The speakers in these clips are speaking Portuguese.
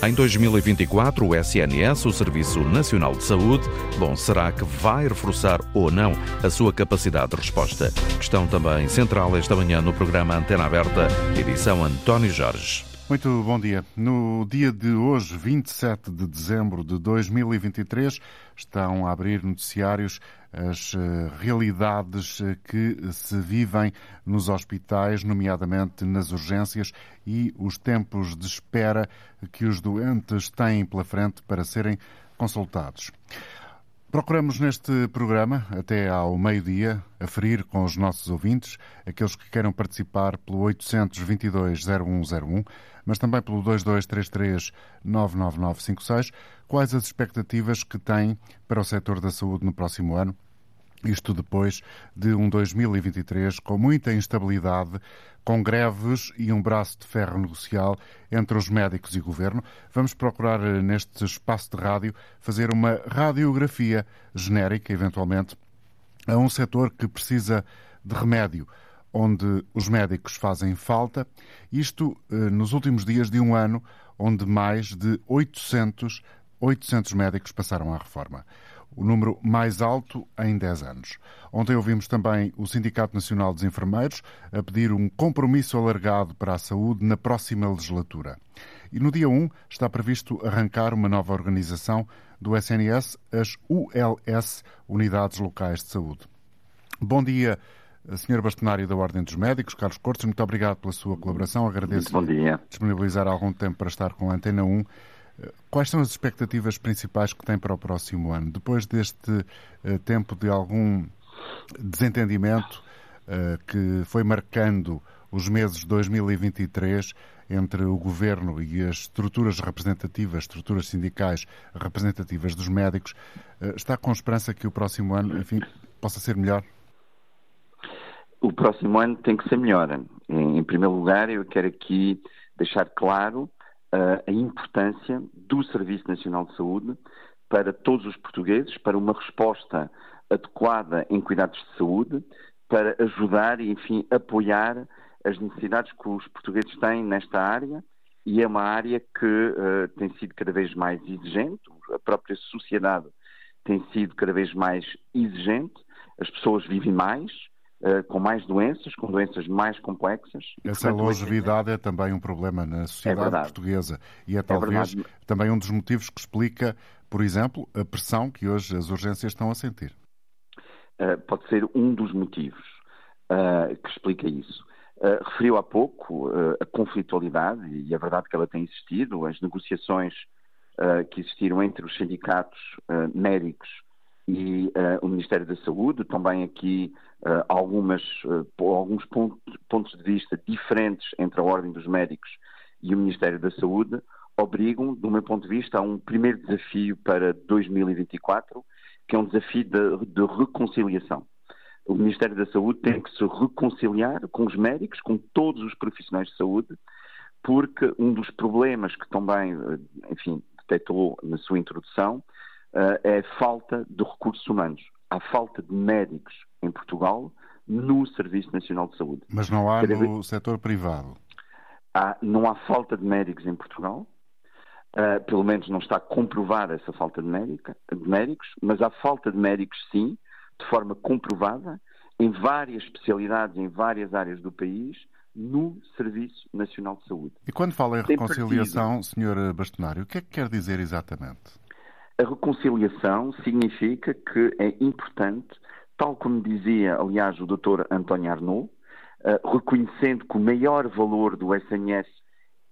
Em 2024, o SNS, o Serviço Nacional de Saúde, bom, será que vai reforçar ou não a sua capacidade de resposta? Questão também central esta manhã no programa Antena Aberta, edição António Jorge. Muito bom dia. No dia de hoje, 27 de dezembro de 2023, estão a abrir noticiários as eh, realidades eh, que se vivem nos hospitais, nomeadamente nas urgências, e os tempos de espera que os doentes têm pela frente para serem consultados. Procuramos neste programa, até ao meio-dia, aferir com os nossos ouvintes, aqueles que queiram participar pelo 822-0101, mas também pelo 2233-99956, quais as expectativas que têm para o setor da saúde no próximo ano isto depois de um 2023 com muita instabilidade, com greves e um braço de ferro negocial entre os médicos e governo. Vamos procurar, eh, neste espaço de rádio, fazer uma radiografia genérica, eventualmente, a um setor que precisa de remédio, onde os médicos fazem falta. Isto eh, nos últimos dias de um ano, onde mais de 800, 800 médicos passaram à reforma o número mais alto em 10 anos. Ontem ouvimos também o Sindicato Nacional dos Enfermeiros a pedir um compromisso alargado para a saúde na próxima legislatura. E no dia 1 está previsto arrancar uma nova organização do SNS, as ULS, Unidades Locais de Saúde. Bom dia, Sr. Bastonário da Ordem dos Médicos, Carlos Cortes, muito obrigado pela sua colaboração. Agradeço disponibilizar algum tempo para estar com a Antena 1 Quais são as expectativas principais que tem para o próximo ano? Depois deste uh, tempo de algum desentendimento uh, que foi marcando os meses de 2023 entre o governo e as estruturas representativas, estruturas sindicais representativas dos médicos, uh, está com esperança que o próximo ano, enfim, possa ser melhor? O próximo ano tem que ser melhor. Em primeiro lugar, eu quero aqui deixar claro a importância do Serviço Nacional de Saúde para todos os portugueses, para uma resposta adequada em cuidados de saúde, para ajudar e, enfim, apoiar as necessidades que os portugueses têm nesta área. E é uma área que uh, tem sido cada vez mais exigente, a própria sociedade tem sido cada vez mais exigente, as pessoas vivem mais, Uh, com mais doenças, com doenças mais complexas. Essa portanto, longevidade é também um problema na sociedade é portuguesa e é, é talvez é também um dos motivos que explica, por exemplo, a pressão que hoje as urgências estão a sentir. Uh, pode ser um dos motivos uh, que explica isso. referiu há pouco a conflitualidade e é verdade que ela tem existido, as negociações que existiram entre os sindicatos médicos e uh, o Ministério da Saúde, também aqui uh, algumas, uh, alguns pontos, pontos de vista diferentes entre a Ordem dos Médicos e o Ministério da Saúde, obrigam, do meu ponto de vista, a um primeiro desafio para 2024, que é um desafio de, de reconciliação. O Ministério da Saúde tem que se reconciliar com os médicos, com todos os profissionais de saúde, porque um dos problemas que também, enfim, detectou na sua introdução, é a falta de recursos humanos. Há falta de médicos em Portugal no Serviço Nacional de Saúde. Mas não há no setor privado? Há, não há falta de médicos em Portugal. Uh, pelo menos não está comprovada essa falta de, médica, de médicos, mas há falta de médicos, sim, de forma comprovada, em várias especialidades, em várias áreas do país, no Serviço Nacional de Saúde. E quando fala em reconciliação, Sr. Bastonário, o que é que quer dizer exatamente? A reconciliação significa que é importante, tal como dizia, aliás, o Dr. António Arnaud, uh, reconhecendo que o maior valor do SNS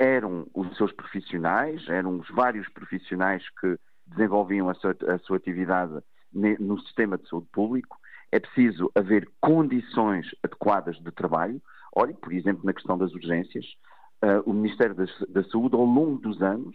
eram os seus profissionais, eram os vários profissionais que desenvolviam a sua, a sua atividade no sistema de saúde público, é preciso haver condições adequadas de trabalho. Olhe, por exemplo, na questão das urgências, uh, o Ministério da Saúde, ao longo dos anos,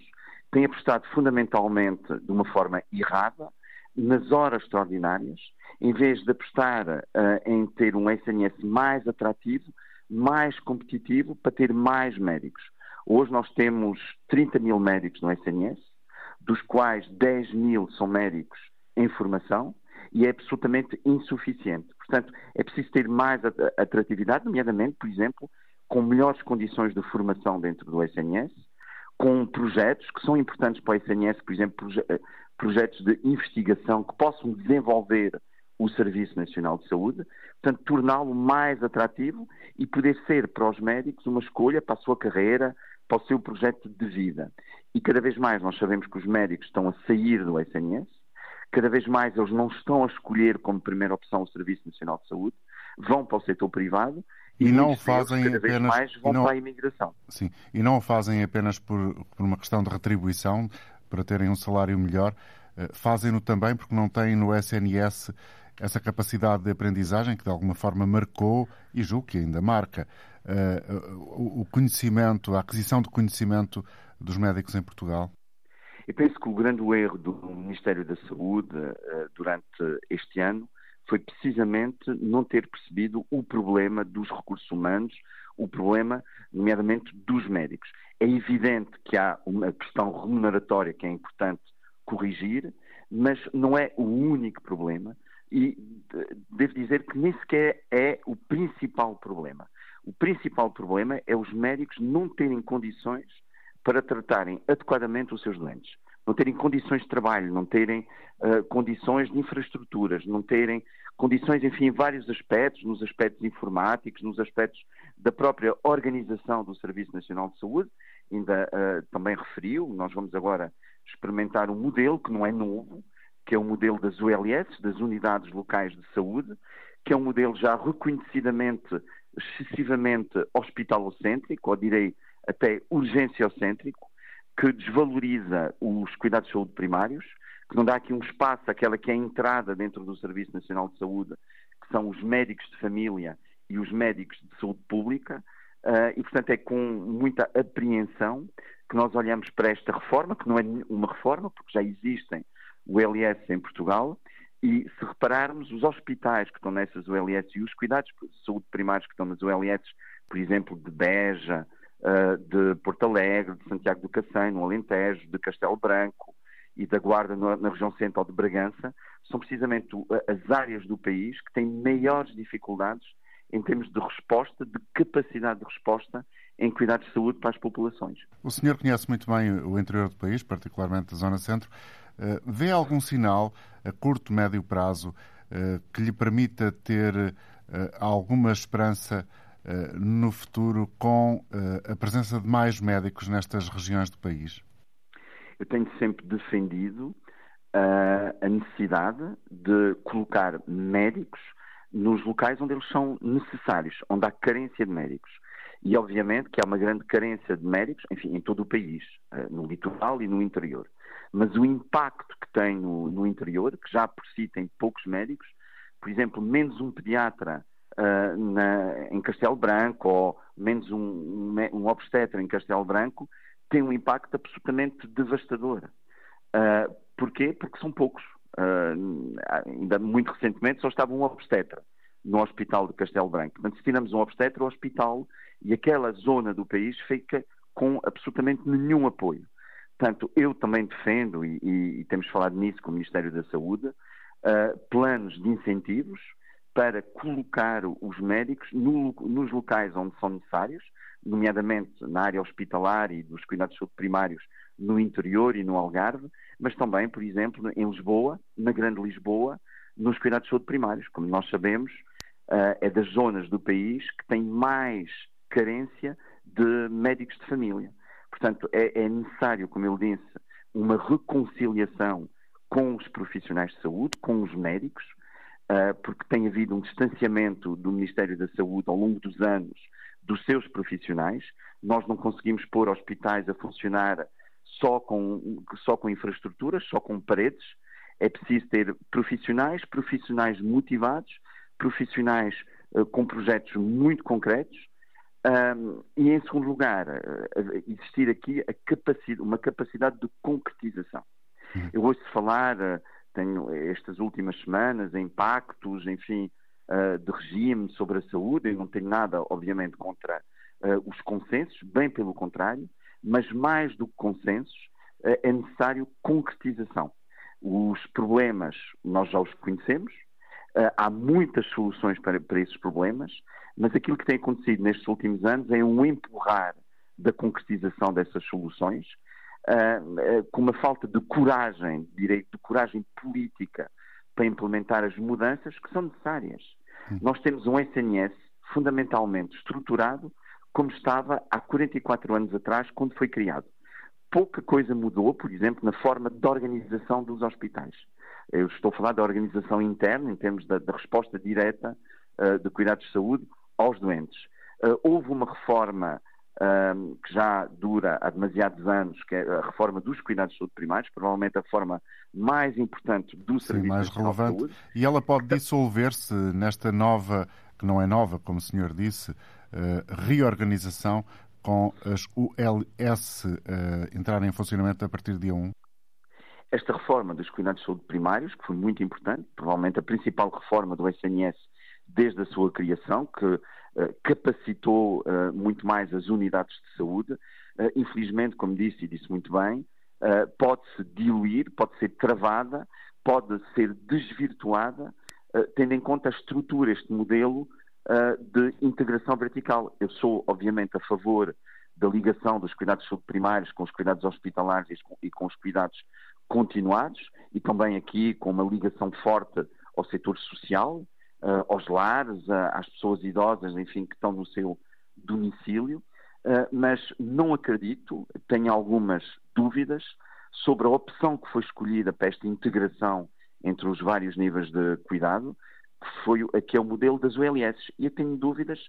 tem apostado fundamentalmente de uma forma errada nas horas extraordinárias, em vez de apostar uh, em ter um SNS mais atrativo, mais competitivo, para ter mais médicos. Hoje nós temos 30 mil médicos no SNS, dos quais 10 mil são médicos em formação, e é absolutamente insuficiente. Portanto, é preciso ter mais atratividade, nomeadamente, por exemplo, com melhores condições de formação dentro do SNS, com projetos que são importantes para o SNS, por exemplo, proje projetos de investigação que possam desenvolver o Serviço Nacional de Saúde, portanto, torná-lo mais atrativo e poder ser para os médicos uma escolha para a sua carreira, para o seu projeto de vida. E cada vez mais nós sabemos que os médicos estão a sair do SNS, cada vez mais eles não estão a escolher como primeira opção o Serviço Nacional de Saúde, vão para o setor privado e, e não fazem apenas mais vão não, para a imigração. Sim, e não o fazem apenas por, por uma questão de retribuição, para terem um salário melhor, eh, fazem-no também porque não têm no SNS essa capacidade de aprendizagem que de alguma forma marcou e julgo que ainda marca uh, o conhecimento, a aquisição de conhecimento dos médicos em Portugal? Eu penso que o grande erro do Ministério da Saúde uh, durante este ano foi precisamente não ter percebido o problema dos recursos humanos, o problema, nomeadamente, dos médicos. É evidente que há uma questão remuneratória que é importante corrigir, mas não é o único problema e devo dizer que nem sequer é o principal problema. O principal problema é os médicos não terem condições para tratarem adequadamente os seus doentes. Não terem condições de trabalho, não terem uh, condições de infraestruturas, não terem condições, enfim, em vários aspectos, nos aspectos informáticos, nos aspectos da própria organização do Serviço Nacional de Saúde. Ainda uh, também referiu, nós vamos agora experimentar um modelo que não é novo, que é o modelo das ULS, das Unidades Locais de Saúde, que é um modelo já reconhecidamente excessivamente hospitalocêntrico, ou direi até urgenciocêntrico, que desvaloriza os cuidados de saúde primários, que não dá aqui um espaço àquela que é a entrada dentro do Serviço Nacional de Saúde, que são os médicos de família e os médicos de saúde pública, uh, e portanto é com muita apreensão que nós olhamos para esta reforma, que não é uma reforma, porque já existem o LS em Portugal, e se repararmos, os hospitais que estão nessas ULS e os cuidados de saúde primários que estão nas ULS, por exemplo, de Beja, uh, de Porto Alegre, de Santiago do Cacém, no Alentejo, de Castelo Branco e da Guarda na, região central de Bragança, são precisamente as áreas do país que têm maiores dificuldades em termos de resposta, de capacidade de resposta em cuidados de saúde para as populações. O senhor conhece muito bem o interior do país, particularmente a Zona Centro. Eh, vê algum sinal a curto, médio prazo eh, que lhe permita ter eh, alguma esperança no futuro com a presença de mais médicos nestas regiões do país? Eu tenho sempre defendido a necessidade de colocar médicos nos locais onde eles são necessários, onde há carência de médicos. E, obviamente, que há uma grande carência de médicos, enfim, em todo o país, no litoral e no interior mas o impacto que tem no, no, interior, que já por si tem poucos médicos, por exemplo, menos um pediatra uh, na, em Castelo Branco ou menos um, um, um, obstetra em Castelo Branco, tem um impacto absolutamente devastador. Uh, porquê? Porque são poucos. Uh, ainda muito recentemente só estava um obstetra no Hospital de Castelo Branco. Portanto, tiramos um obstetra, o hospital e aquela zona do país fica com absolutamente nenhum apoio. Portanto, eu também defendo, e, e, temos falado nisso com o Ministério da Saúde, uh, planos de incentivos para colocar os médicos no, nos locais onde são necessários, nomeadamente na área hospitalar e dos cuidados de saúde primários no interior e no Algarve, mas também, por exemplo, em Lisboa, na Grande Lisboa, nos cuidados de saúde primários. Como nós sabemos, uh, é das zonas do país que tem mais carência de médicos de família. Portanto, é, é necessário, como eu disse, uma reconciliação com os profissionais de saúde, com os médicos, porque tem havido um distanciamento do Ministério da Saúde ao longo dos anos dos seus profissionais. Nós não conseguimos pôr hospitais a funcionar só com, só com infraestruturas, só com paredes. É preciso ter profissionais, profissionais motivados, profissionais uh, com projetos muito concretos um, e, em segundo lugar, uh, existir aqui capacidade, uma capacidade de concretização. Uhum. Eu ouço falar, uh, tenho estas últimas semanas, impactos, enfim, uh, de regime sobre a saúde. Eu não tenho nada, obviamente, contra os consensos, bem pelo contrário, mas mais do que consensos, é necessário concretização. Os problemas nós já os conhecemos, há muitas soluções para, para esses problemas mas aquilo que tem acontecido nestes últimos anos é um empurrar da concretização dessas soluções, uh, com uma falta de coragem, direi, de coragem política para implementar as mudanças que são necessárias. Hum. Nós temos um SNS fundamentalmente estruturado como estava há 44 anos atrás, quando foi criado. Pouca coisa mudou, por exemplo, na forma de organização dos hospitais. Eu estou a falar da organização interna, em termos da, da resposta direta uh, de cuidados de saúde aos doentes. Uh, houve uma reforma uh, que já dura há demasiados anos, que é a reforma dos cuidados de saúde primários, provavelmente a forma mais importante do Sim, serviço mais relevante. de saúde. E ela pode dissolver-se nesta nova, que não é nova, como o senhor disse, uh, reorganização com as ULS uh, entrarem em funcionamento a partir de dia 1? Esta reforma dos cuidados de saúde primários, que foi muito importante, provavelmente a principal reforma do SNS desde a sua criação, que capacitou uh, muito mais as unidades de saúde. Uh, infelizmente, como disse e disse muito bem, pode-se diluir, pode ser travada, pode ser desvirtuada, tendo em conta a estrutura, este modelo de integração vertical. Eu sou, obviamente, a favor da ligação dos cuidados primários com os cuidados hospitalares e com os cuidados continuados e também aqui com uma ligação forte ao setor social, aos lares, às pessoas idosas, enfim, que estão no seu domicílio, mas não acredito, tenho algumas dúvidas sobre a opção que foi escolhida para esta integração entre os vários níveis de cuidado, que, foi, que é o modelo das ULS. E eu tenho dúvidas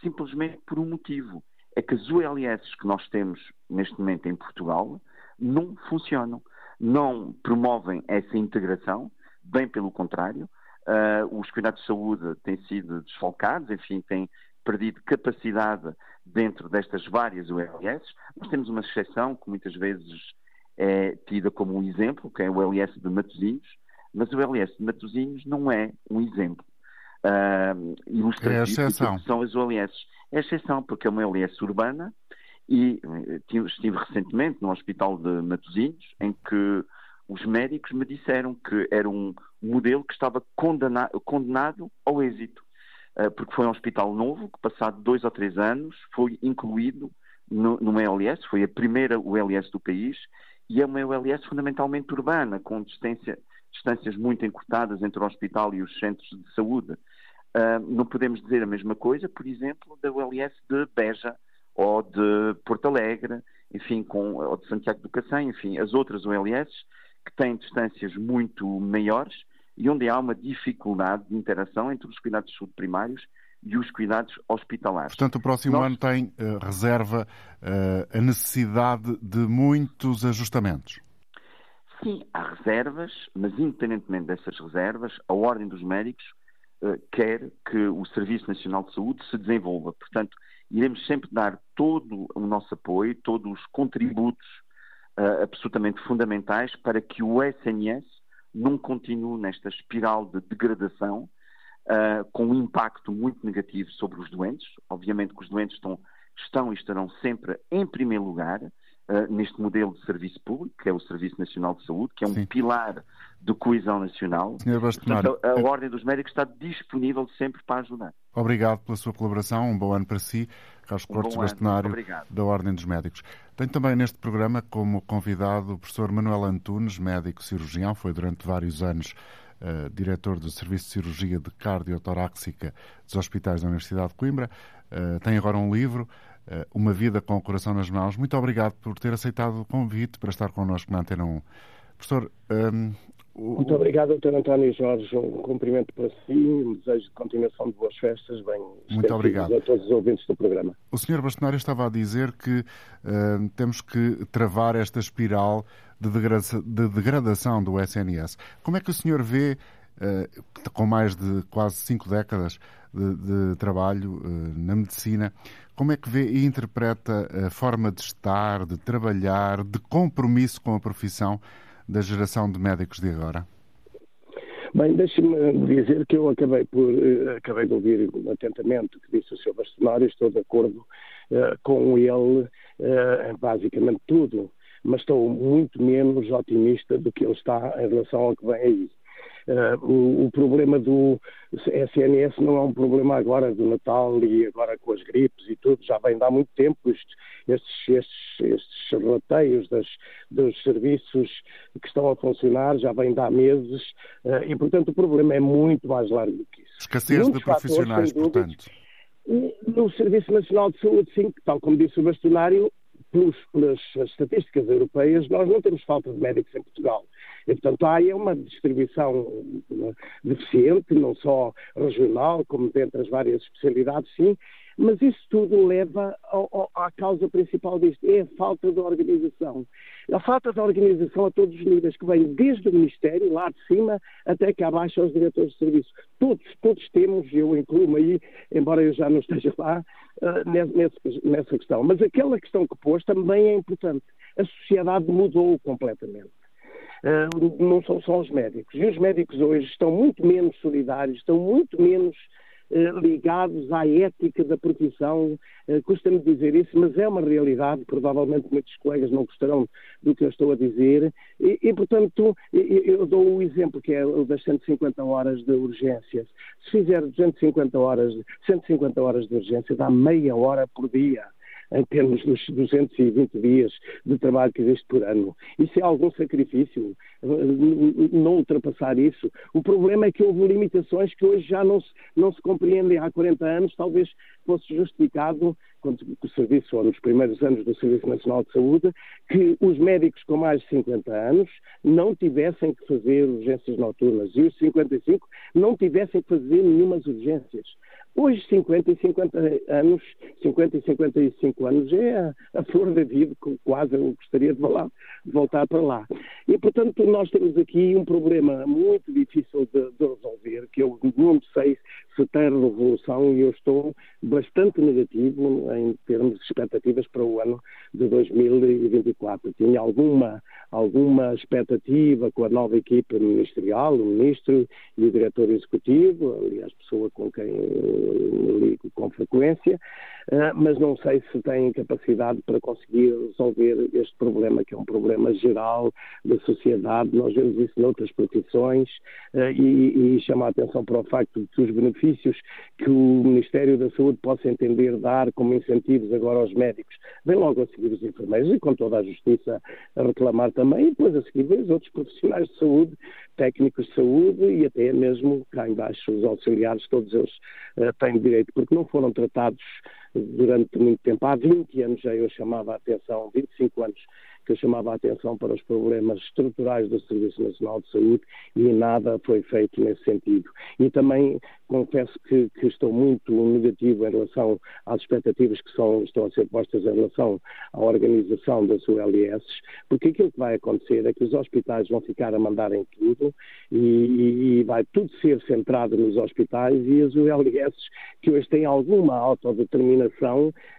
simplesmente por um motivo. É que as ULS que nós temos neste momento em Portugal não funcionam. Não promovem essa integração, bem pelo contrário. Uh, os cuidados de saúde têm sido desfalcados, enfim, têm perdido capacidade dentro destas várias ULS. Nós temos uma exceção que muitas vezes é tida como um exemplo, que é o ULS de Matosinhos, mas o LS de Matosinhos não é um exemplo uh, ilustrativo é a que são as OLS. É exceção, porque é uma OLS urbana e eh, estive recentemente no Hospital de Matosinhos, em que os médicos me disseram que era um modelo que estava condena condenado ao êxito, uh, porque foi um hospital novo que, passado dois ou três anos, foi incluído no, numa OLS, foi a primeira ULS do país, e é uma ULS fundamentalmente urbana, com distância, distâncias muito encurtadas entre o hospital e os centros de saúde. Uh, não podemos dizer a mesma coisa, por exemplo, da ULS de Beja ou de Porto Alegre, enfim, com, ou de Santiago do Cacém, enfim, as outras ULS que têm distâncias muito maiores e onde há uma dificuldade de interação entre os cuidados de saúde primários e os cuidados hospitalares. Portanto, o próximo Nós... ano tem uh, reserva uh, a necessidade de muitos ajustamentos. Sim, há reservas, mas independentemente dessas reservas, a Ordem dos Médicos uh, quer que o Serviço Nacional de Saúde se desenvolva. Portanto, iremos sempre dar todo o nosso apoio, todos os contributos uh, absolutamente fundamentais para que o SNS não continue nesta espiral de degradação, uh, com um impacto muito negativo sobre os doentes. Obviamente que os doentes estão, estão e estarão sempre em primeiro lugar, uh, neste modelo de serviço público, que é o Serviço Nacional de Saúde, que é um Sim. pilar de coesão nacional. Portanto, a, a Ordem dos Médicos está disponível sempre para ajudar. Obrigado pela sua colaboração, um bom ano para si, Carlos um Cortes Bastonário, da Ordem dos Médicos. Tenho também neste programa como convidado o professor Manuel Antunes, médico cirurgião, foi durante vários anos Uh, diretor do Serviço de Cirurgia de Cardiotoráxica dos Hospitais da Universidade de Coimbra. Uh, tem agora um livro, eh, uma vida com o coração nas mãos. Muito obrigado por ter aceitado o convite para estar connosco na Antena 1. Professor. Um, ehm, o... Muito obrigado, Dr. António Jorge. Um cumprimento para si, um desejo de continuação de boas festas. Bem, Muito obrigado. a todos os ouvintes do programa. O Sr. Bastonário estava a dizer que uh, temos que travar esta espiral de, de degradação do SNS. Como é que o senhor vê, uh, com mais de quase cinco décadas de, de trabalho uh, na medicina, como é que vê e interpreta a forma de estar, de trabalhar, de compromisso com a profissão da geração de médicos de agora? Bem, deixe-me dizer que eu acabei por uh, acabei de ouvir atentamente o que disse o Sr. Bastonário, estou de acordo uh, com ele uh, basicamente tudo, mas estou muito menos otimista do que ele está em relação ao que vem aí. Uh, o, o, problema do SNS não é um problema agora do Natal e agora com as gripes e tudo, já vem de há muito tempo estes, estes, estes, estes rateios das, dos serviços que estão a funcionar, já vem de há meses uh, e, portanto, o problema é muito mais largo do que isso. Escassez de profissionais, portanto. No Serviço Nacional de Saúde, sim, tal como disse o bastonário, pelas estatísticas europeias, nós não temos falta de médicos em Portugal. E, portanto, há aí uma distribuição deficiente, não só regional, como dentre as várias especialidades, sim, mas isso tudo leva ao, ao, à causa principal disto, é a falta de organização. A falta de organização a todos os níveis, que vem desde o Ministério, lá de cima, até cá abaixo aos diretores de serviço. Todos, todos temos, eu incluo-me aí, embora eu já não esteja lá, uh, nessa, nessa questão. Mas aquela questão que pôs também é importante. A sociedade mudou completamente. Uh, não são só os médicos. E os médicos hoje estão muito menos solidários, estão muito menos eh, ligados à ética da profissão. Eh, custa-me dizer isso, mas é uma realidade. Provavelmente muitos colegas não gostarão do que eu estou a dizer. E, e portanto, eu dou o um exemplo que é o das 150 horas de urgências. Se fizer 250 horas, 150 horas de urgência, dá meia hora por dia em termos dos 220 dias de trabalho que existe por ano. Isso é algum sacrifício, não ultrapassar isso. O problema é que houve limitações que hoje já não se, não se compreendem. Há 40 anos talvez fosse justificado, quando o serviço, ou nos primeiros anos do Serviço Nacional de Saúde, que os médicos com mais de 50 anos não tivessem que fazer urgências noturnas e os 55 não tivessem que fazer nenhumas urgências. Hoje, 50 e 50 anos, 50 e 55 anos é a, a flor da vida, quase eu gostaria de, falar, de, voltar para lá. E, portanto, nós temos aqui um problema muito difícil de, de resolver, que eu não sei se tem revolução e eu estou bastante negativo em termos de expectativas para o ano de 2024. Tinha alguma, alguma expectativa com a nova equipe ministerial, o ministro e o diretor executivo, aliás, pessoa com quem ligo com frequência, eh, mas não sei se têm capacidade para conseguir resolver este problema, que é um problema geral da sociedade. Nós vemos isso noutras profissões eh, e, e chama a atenção para o facto de que os benefícios que o Ministério da Saúde possa entender dar como incentivos agora aos médicos, vem logo a seguir os enfermeiros e com toda a justiça a reclamar também, e depois a seguir os outros profissionais de saúde, técnicos de saúde e até mesmo cá embaixo os auxiliares, todos eles uh, têm direito, porque não foram tratados durante muito tempo. Há 20 anos já eu chamava a atenção, 25 anos que chamava a atenção para os problemas estruturais do Serviço Nacional de Saúde e nada foi feito nesse sentido. E também confesso que, que, estou muito negativo em relação às expectativas que são, estão a ser postas em relação à organização das ULS, porque aquilo que vai acontecer é que os hospitais vão ficar a mandar em tudo e, e, e vai tudo ser centrado nos hospitais e as ULS, que hoje têm alguma autodeterminação,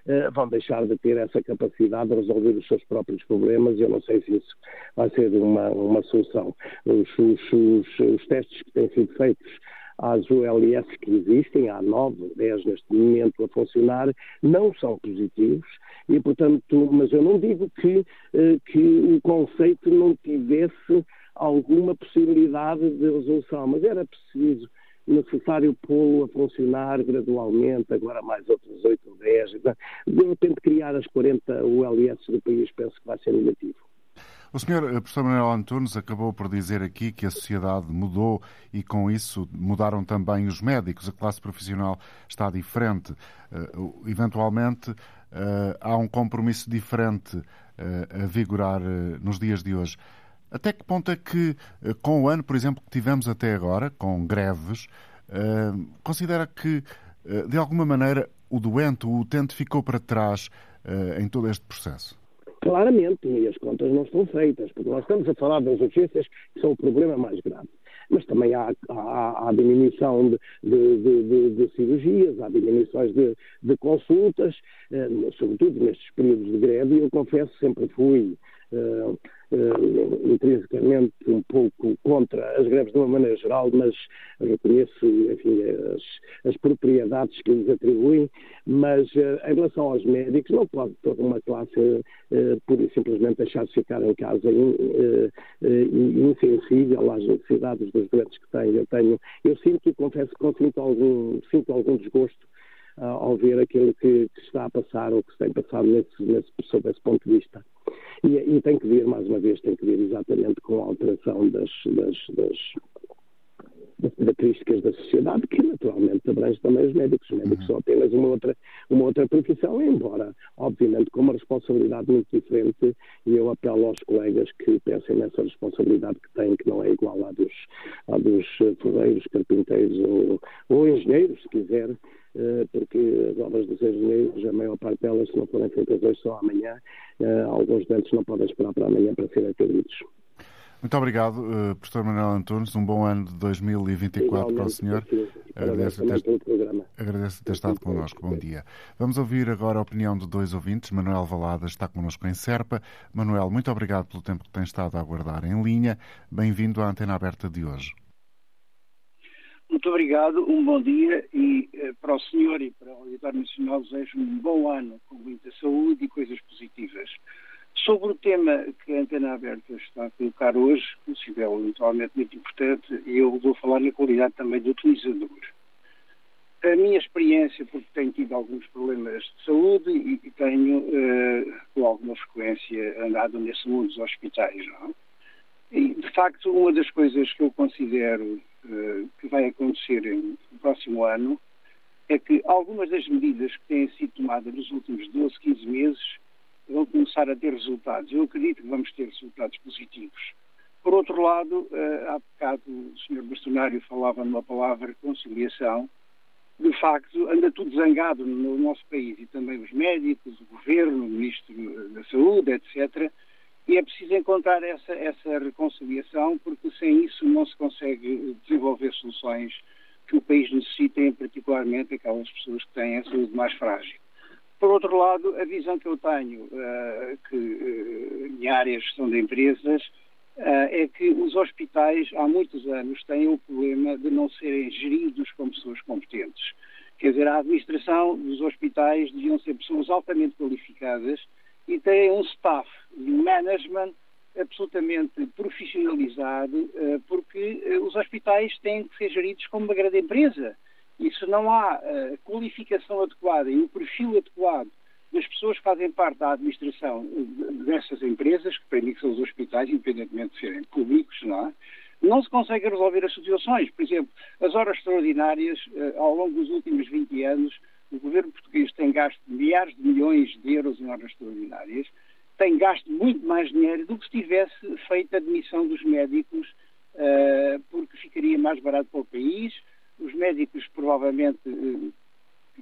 eh, vão deixar de ter essa capacidade de resolver os seus próprios problemas eu não sei se isso vai ser uma, uma solução. Os, os, os, os testes que têm sido feitos às ULS que existem, há nove, dez neste momento a funcionar, não são positivos e, portanto, mas eu não digo que, eh, que o conceito não tivesse alguma possibilidade de resolução, mas era preciso necessário pô-lo a funcionar gradualmente, agora mais outros 8 ou 10. De repente criar as 40 ULS do país penso que vai ser negativo. O senhor eh, professor Manuel Antunes acabou por dizer aqui que a sociedade mudou e com isso mudaram também os médicos, a classe profissional está diferente. Uh, eventualmente uh, há um compromisso diferente uh, a vigorar nos dias de hoje. Até que ponto é que, com o ano, por exemplo, que tivemos até agora, com greves, considera que, de alguma maneira, o doente, o utente, ficou para trás em todo este processo? Claramente, e as contas não estão feitas, porque nós estamos a falar das urgências que são o problema mais grave. Mas também há, há, há diminuição de, de, de, de, cirurgias, há diminuições de, consultas, eh, sobretudo nestes períodos de greve, eu confesso sempre fui. Eh, uh, intrinsecamente um pouco contra as greves de uma maneira geral, mas reconheço, enfim, as, as propriedades que lhes atribuem, mas uh, em relação aos médicos, não pode toda uma classe uh, pura e simplesmente deixar-se ficar em casa in, insensível às necessidades dos doentes que têm. Eu tenho, eu sinto, confesso que sinto algum, sinto algum desgosto uh, ao ver aquilo que, que, está a passar ou que se tem passado nesse, nesse, sob esse ponto de vista. E, e, tem que ver, mais uma vez, tem que ver exatamente com a alteração das, das, das das características da sociedade, que naturalmente abrange também os médicos. Os médicos são apenas uma outra, uma outra profissão, embora, obviamente, com uma responsabilidade muito diferente, e eu apelo aos colegas que pensem nessa responsabilidade que têm, que não é igual à dos, à dos ferreiros, carpinteiros ou, ou engenheiros, se quiser, porque as obras dos engenheiros, a maior parte delas, se não forem feitas hoje, só amanhã. Eh, alguns doentes não podem esperar para amanhã para serem atendidos. Muito obrigado, uh, professor Manuel Antunes. Um bom ano de 2024 Igualmente, para o senhor. Agradeço ter, agradeço ter estado connosco. Bom dia. Vamos ouvir agora a opinião de dois ouvintes. Manuel Valada está connosco em Serpa. Manuel, muito obrigado pelo tempo que tem estado a aguardar em linha. Bem-vindo à antena aberta de hoje. Muito obrigado, um bom dia e uh, para o senhor e para o Auditório Nacional desejo um bom ano com muita saúde e coisas positivas. Sobre o tema que a Antena Aberta está a colocar hoje, considero eventualmente muito importante eu vou falar na qualidade também do utilizador. A minha experiência, porque tenho tido alguns problemas de saúde e, tenho, uh, com alguma frequência, andado nesse mundo dos hospitais, não é? E, de facto, uma das coisas que eu considero que vai acontecer no próximo ano é que algumas das medidas que têm sido tomadas nos últimos 12, 15 meses vão começar a ter resultados. Eu acredito que vamos ter resultados positivos. Por outro lado, uh, há bocado o Sr. Bastonário falava numa palavra conciliação. De facto, anda tudo zangado no nosso país e também os médicos, o governo, o Ministro da Saúde, etc. E é preciso encontrar essa, essa reconciliação, porque sem isso não se consegue desenvolver soluções que o país necessita, particularmente aquelas pessoas que têm a saúde mais frágil. Por outro lado, a visão que eu tenho, uh, que uh, minha área é gestão de empresas, uh, é que os hospitais há muitos anos têm o problema de não serem geridos com pessoas competentes. Quer dizer, a administração dos hospitais deviam ser pessoas altamente qualificadas e têm um staff e um management absolutamente profissionalizado, eh, porque eh, os hospitais têm que ser geridos como uma grande empresa. E se não há uh, qualificação adequada e o perfil adequado das pessoas que fazem parte da administração dessas empresas, que para mim são os hospitais, independentemente de serem públicos, não é? Não se consegue resolver as situações. Por exemplo, as horas extraordinárias, ao longo dos últimos 20 anos, o governo português tem gasto milhares de milhões de euros em horas extraordinárias, tem gasto muito mais dinheiro do que se tivesse feito a admissão dos médicos, uh, porque ficaria mais barato para o país, os médicos provavelmente uh,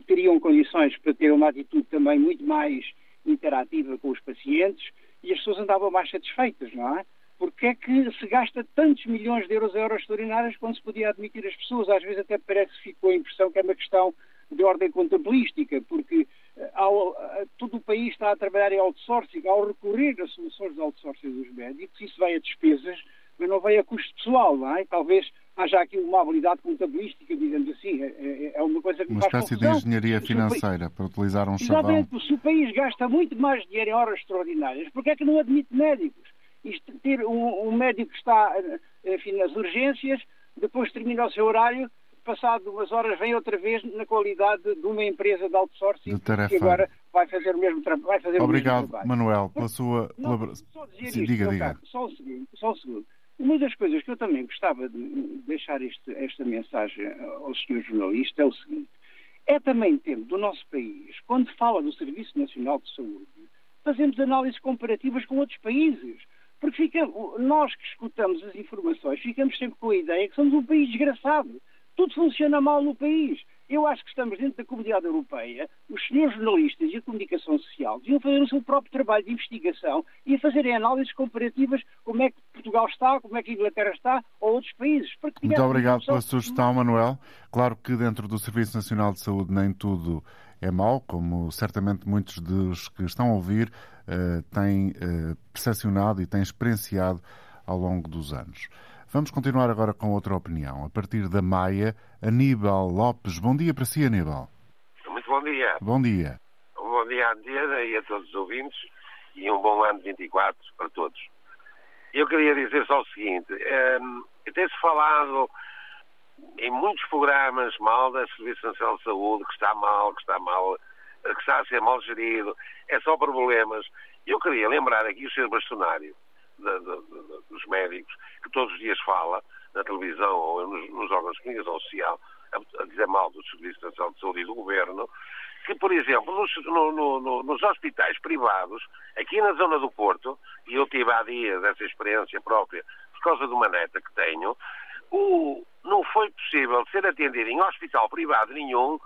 teriam condições para ter uma atitude também muito mais interativa com os pacientes e as pessoas andavam mais satisfeitas, não é? Porque é que se gasta tantos milhões de euros em horas extraordinárias quando se podia admitir as pessoas? Às vezes até parece que ficou a impressão que é uma questão de ordem contabilística, porque eh, ao, eh, todo o país está a trabalhar em outsourcing, ao recorrer a soluções de outsourcing dos médicos, isso vai a despesas, mas não vai a custo pessoal, não é? Talvez haja aqui uma habilidade contabilística, digamos assim, é, é, é uma coisa que Uma espécie de engenharia financeira, para utilizar um chavão. Exatamente, se o país gasta muito mais dinheiro em horas extraordinárias, porque é que não admite médicos? Isto, ter um, um médico que está, eh, enfim, nas urgências, depois termina o seu horário, passado umas horas vem outra vez na qualidade de uma empresa de outsourcing de que agora vai fazer o mesmo, tra vai fazer Obrigado, o mesmo trabalho. Manuel, pela sua... Não, só dizer Sim, isto, diga, diga. Só, um segundo, só um segundo. Uma das coisas que eu também gostava de deixar este, esta mensagem ao senhor jornalista é o seguinte. É também tempo do nosso país, quando fala do Serviço Nacional de Saúde, fazemos análises comparativas com outros países. Porque ficamos, nós que escutamos as informações ficamos sempre com a ideia que somos um país desgraçado tudo funciona mal no país. Eu acho que estamos dentro da comunidade europeia, os senhores jornalistas e a comunicação social deviam fazer o seu próprio trabalho de investigação e fazerem análises comparativas como é que Portugal está, como é que a Inglaterra está ou outros países. Muito obrigado pela sugestão, Manuel. Claro que dentro do Serviço Nacional de Saúde nem tudo é mau, como certamente muitos dos que estão a ouvir uh, têm uh, percepcionado e têm experienciado ao longo dos anos. Vamos continuar agora com outra opinião. A partir da Maia, Aníbal Lopes. Bom dia para si, Aníbal. Muito bom dia. Bom dia. Um bom dia à e a todos os ouvintes e um bom ano 24 para todos. Eu queria dizer só o seguinte: um, ehm, tem-se falado em muitos programas mal da Serviço Nacional de Saúde, que está mal, que está mal, que está a ser mal gerido, é só problemas. Eu queria lembrar aqui o Sr. Bastonário, dos médicos, que todos os dias fala na televisão ou nos, nos órgãos de comunicação social a, a dizer mal do Serviço Nacional de Saúde e do Governo, que, por exemplo, nos, no, no, nos hospitais privados, aqui na zona do Porto, e eu tive há dias essa experiência própria por causa de uma neta que tenho, o, não foi possível ser atendido em hospital privado nenhum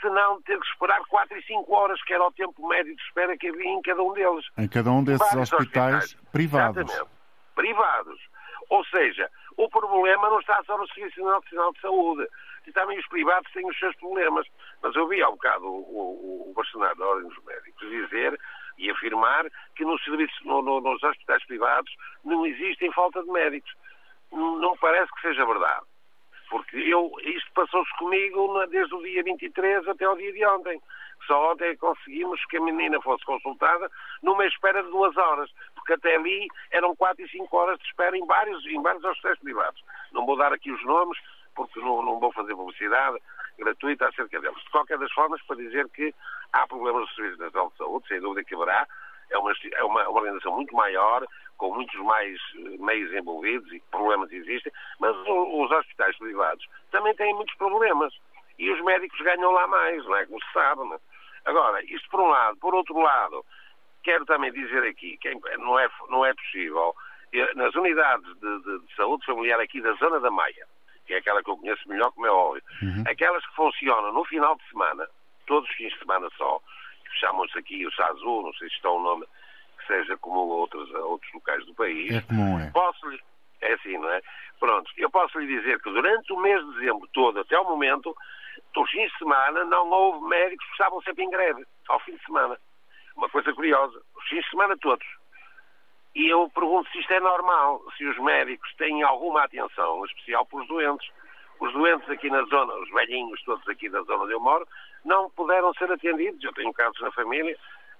senão ter que esperar 4 e 5 horas, que era o tempo médio de espera que havia em cada um deles. Em cada um desses hospitais, hospitais, privados. Exatamente. Privados. Ou seja, o problema não está só no Serviço Nacional de Saúde. E também os privados têm os seus problemas. Mas eu vi há um bocado o, o, o bastonário da Ordem dos Médicos dizer e afirmar que no serviço, no, no, nos hospitais privados não existem falta de médicos. Não parece que seja verdade. Porque eu, isto passou-se comigo desde o dia 23 até ao dia de ontem. Só ontem conseguimos que a menina fosse consultada numa espera de duas horas, porque até ali eram quatro e cinco horas de espera em vários, em vários hospitais privados. Não vou dar aqui os nomes, porque não, não vou fazer publicidade gratuita acerca deles. De qualquer das formas, para dizer que há problemas no Serviço Nacional de Saúde, sem dúvida que haverá, é uma, é uma, uma organização muito maior, com muitos mais eh, meios envolvidos e problemas existem, mas os hospitais privados também têm muitos problemas. E os médicos ganham lá mais, não é? Como se sabe, não é? Agora, isto por um lado. Por outro lado, quero também dizer aqui que não é, não é possível, eh, nas unidades de, de, de saúde familiar aqui da Zona da Maia, que é aquela que eu conheço melhor, como é óbvio, uhum. aquelas que funcionam no final de semana, todos os fins de semana só, chamam-se aqui o SAZU, não sei se está o nome que seja comum a outros, a outros locais do país. É comum, é. Posso é assim, não é? Pronto, eu posso lhe dizer que durante o mês de dezembro todo, até o momento, os fins de semana não houve médicos que estavam sempre em greve, ao fim de semana. Uma coisa curiosa, os fins de semana todos. E eu pergunto se isto é normal, se os médicos têm alguma atenção especial para os doentes. Os doentes aqui na zona, os velhinhos todos aqui da zona onde eu moro, não puderam ser atendidos. Eu tenho casos na família,